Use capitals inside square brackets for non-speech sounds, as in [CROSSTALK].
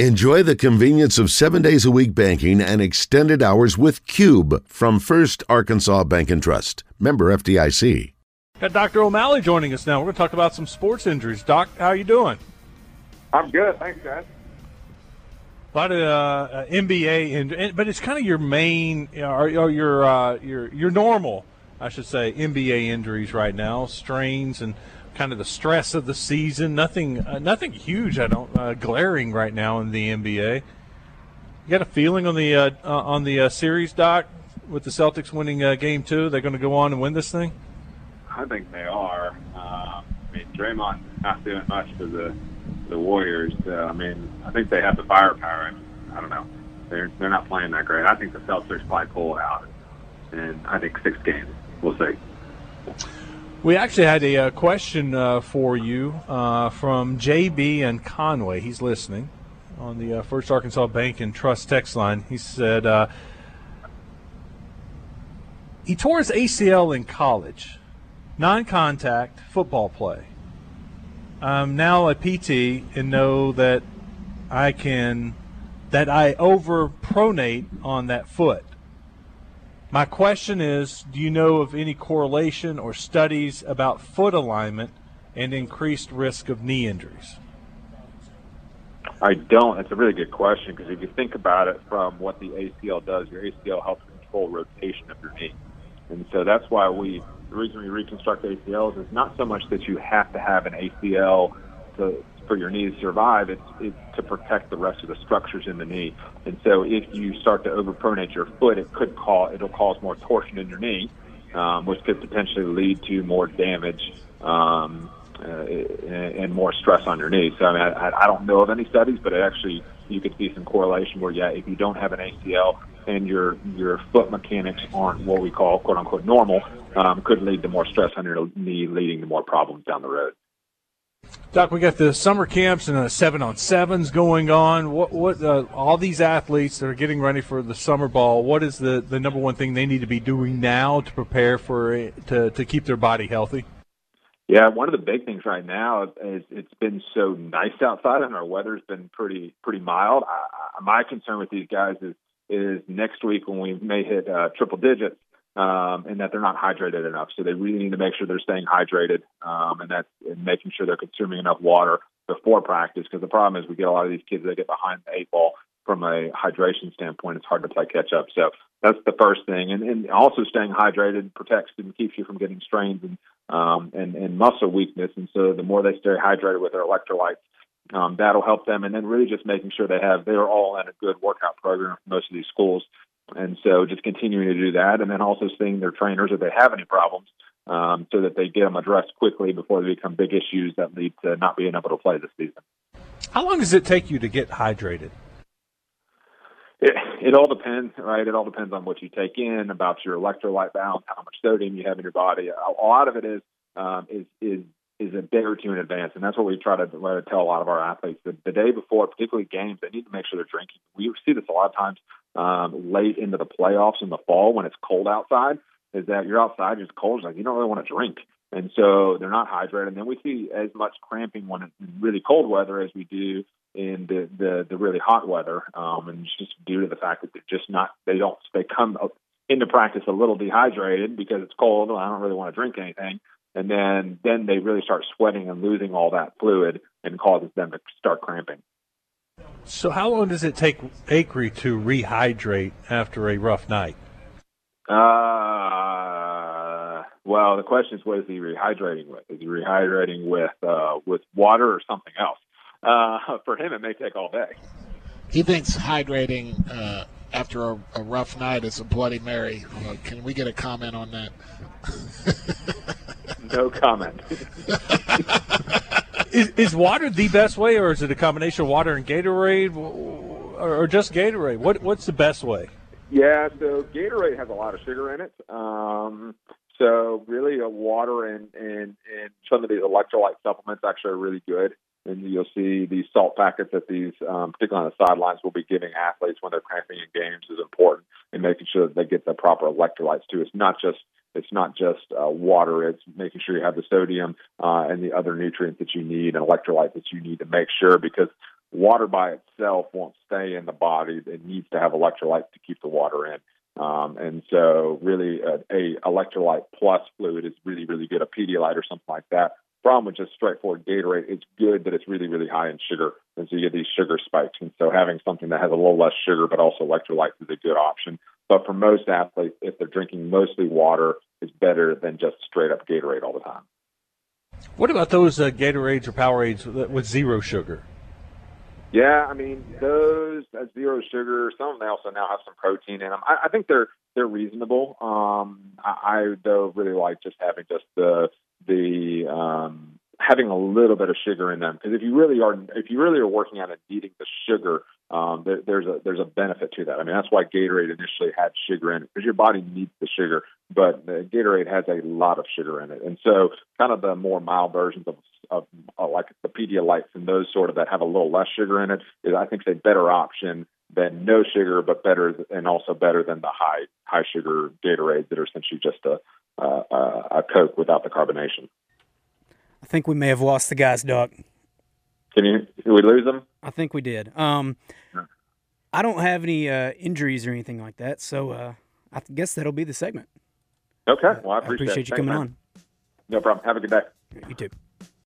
Enjoy the convenience of seven days a week banking and extended hours with Cube from First Arkansas Bank and Trust. Member FDIC. Got Dr. O'Malley joining us now. We're going to talk about some sports injuries. Doc, how are you doing? I'm good, thanks, guys. A lot of uh, NBA, and, but it's kind of your main, or, or your uh, your your normal, I should say, NBA injuries right now, strains and kind of the stress of the season. Nothing, uh, nothing huge. I don't uh, glaring right now in the NBA. You got a feeling on the uh, uh on the uh, series, Doc, with the Celtics winning uh, Game Two? They're going to go on and win this thing. I think they are. I mean, Draymond not doing much for the the Warriors. I mean, I think they have the firepower. I don't know. They're they're not playing that great. I think the Celtics probably pull out, and I think six games. We'll see. We actually had a, uh, question uh, for you uh, from JB and Conway. He's listening on the uh, First Arkansas Bank and Trust text line. He said uh, he tore his ACL in college, non-contact football play. I'm now a PT and know that I can that I overpronate on that foot. My question is Do you know of any correlation or studies about foot alignment and increased risk of knee injuries? I don't. That's a really good question because if you think about it from what the ACL does, your ACL helps control rotation of your knee. And so that's why we, the reason we reconstruct ACLs is not so much that you have to have an ACL to, for your knee to survive. It's, it's to protect the rest of the structures in the knee. And so, if you start to overpronate your foot, it could cause it'll cause more torsion in your knee, um, which could potentially lead to more damage um, uh, and more stress on your knee. So, I mean, I, I don't know of any studies, but it actually you could see some correlation where, yeah, if you don't have an ACL and your your foot mechanics aren't what we call quote unquote normal, um, could lead to more stress on your knee, leading to more problems down the road. Doc, we got the summer camps and the seven on sevens going on. What, what, uh, all these athletes that are getting ready for the summer ball. What is the, the number one thing they need to be doing now to prepare for to to keep their body healthy? Yeah, one of the big things right now is it's been so nice outside and our weather's been pretty pretty mild. I, my concern with these guys is is next week when we may hit uh, triple digits um, and that they're not hydrated enough. So they really need to make sure they're staying hydrated um, and that and making sure they're consuming enough water before practice. Because the problem is we get a lot of these kids that get behind the eight ball from a hydration standpoint. It's hard to play catch up. So that's the first thing, and, and also staying hydrated protects and keeps you from getting strains and um, and, and muscle weakness. And so the more they stay hydrated with their electrolytes, um, that'll help them. And then really just making sure they have they're all in a good workout program for most of these schools. And so just continuing to do that and then also seeing their trainers if they have any problems um, so that they get them addressed quickly before they become big issues that lead to not being able to play this season. How long does it take you to get hydrated? It, it all depends, right? It all depends on what you take in, about your electrolyte balance, how much sodium you have in your body. A, a lot of it is um, is is day or two in advance, and that's what we try to, tell a lot of our athletes. The, the day before, particularly games, they need to make sure they're drinking. We see this a lot of times um, late into the playoffs in the fall when it's cold outside. Is that you're outside, it's cold, it's like you don't really want to drink, and so they're not hydrated. And then we see as much cramping when it's really cold weather as we do in the the, the really hot weather, um, and it's just due to the fact that they're just not they don't they come into practice a little dehydrated because it's cold. I don't really want to drink anything and then then they really start sweating and losing all that fluid and causes them to start cramping. So, how long does it take Acree to rehydrate after a rough night? Uh, well, the question is, what is he rehydrating with? Is he rehydrating with uh, with water or something else? Uh, [LAUGHS] for him, it may take all day. He thinks hydrating uh, after a, a, rough night is a Bloody Mary. Uh, can we get a comment on that? [LAUGHS] no comment. [LAUGHS] is, is, water the best way, or is it a combination of water and Gatorade, or, just Gatorade? What What's the best way? Yeah, so Gatorade has a lot of sugar in it. Um, so really, a water and, and and some of these electrolyte supplements actually are really good. And you'll see these salt packets that these, um, particularly on the sidelines, will be giving athletes when they're cramping in games is important and making sure that they get the proper electrolytes too. It's not just it's not just uh, water. It's making sure you have the sodium uh, and the other nutrients that you need and electrolytes that you need to make sure because water by itself won't stay in the body. It needs to have electrolytes to keep the water in. Um, and so, really, a, a electrolyte plus fluid is really, really good. A Pedialyte or something like that. Problem with just straightforward Gatorade, it's good that it's really, really high in sugar, and so you get these sugar spikes. And so, having something that has a little less sugar but also electrolytes is a good option. But for most athletes, if they're drinking mostly water, it's better than just straight up Gatorade all the time. What about those uh, Gatorades or Powerades with, with zero sugar? Yeah, I mean those uh, zero sugar. Some of them also now have some protein in them. I, I think they're they're reasonable. Um, I, I though really like just having just the the having a little bit of sugar in them because if you really are if you really are working on it needing the sugar um, there, there's a there's a benefit to that. I mean that's why Gatorade initially had sugar in it because your body needs the sugar, but the Gatorade has a lot of sugar in it, and so kind of the more mild versions of of uh, like the Pedialytes and those sort of that have a little less sugar in it is I think a better option than no sugar, but better and also better than the high high sugar Gatorade that are essentially just a a, a Coke without the carbonation. I think we may have lost the guys, Doc. Can you? Did we lose them? I think we did. Um, I don't have any uh, injuries or anything like that, so uh, I guess that'll be the segment. Okay. Well, I appreciate, I appreciate you coming man. on. No problem. Have a good day. You too.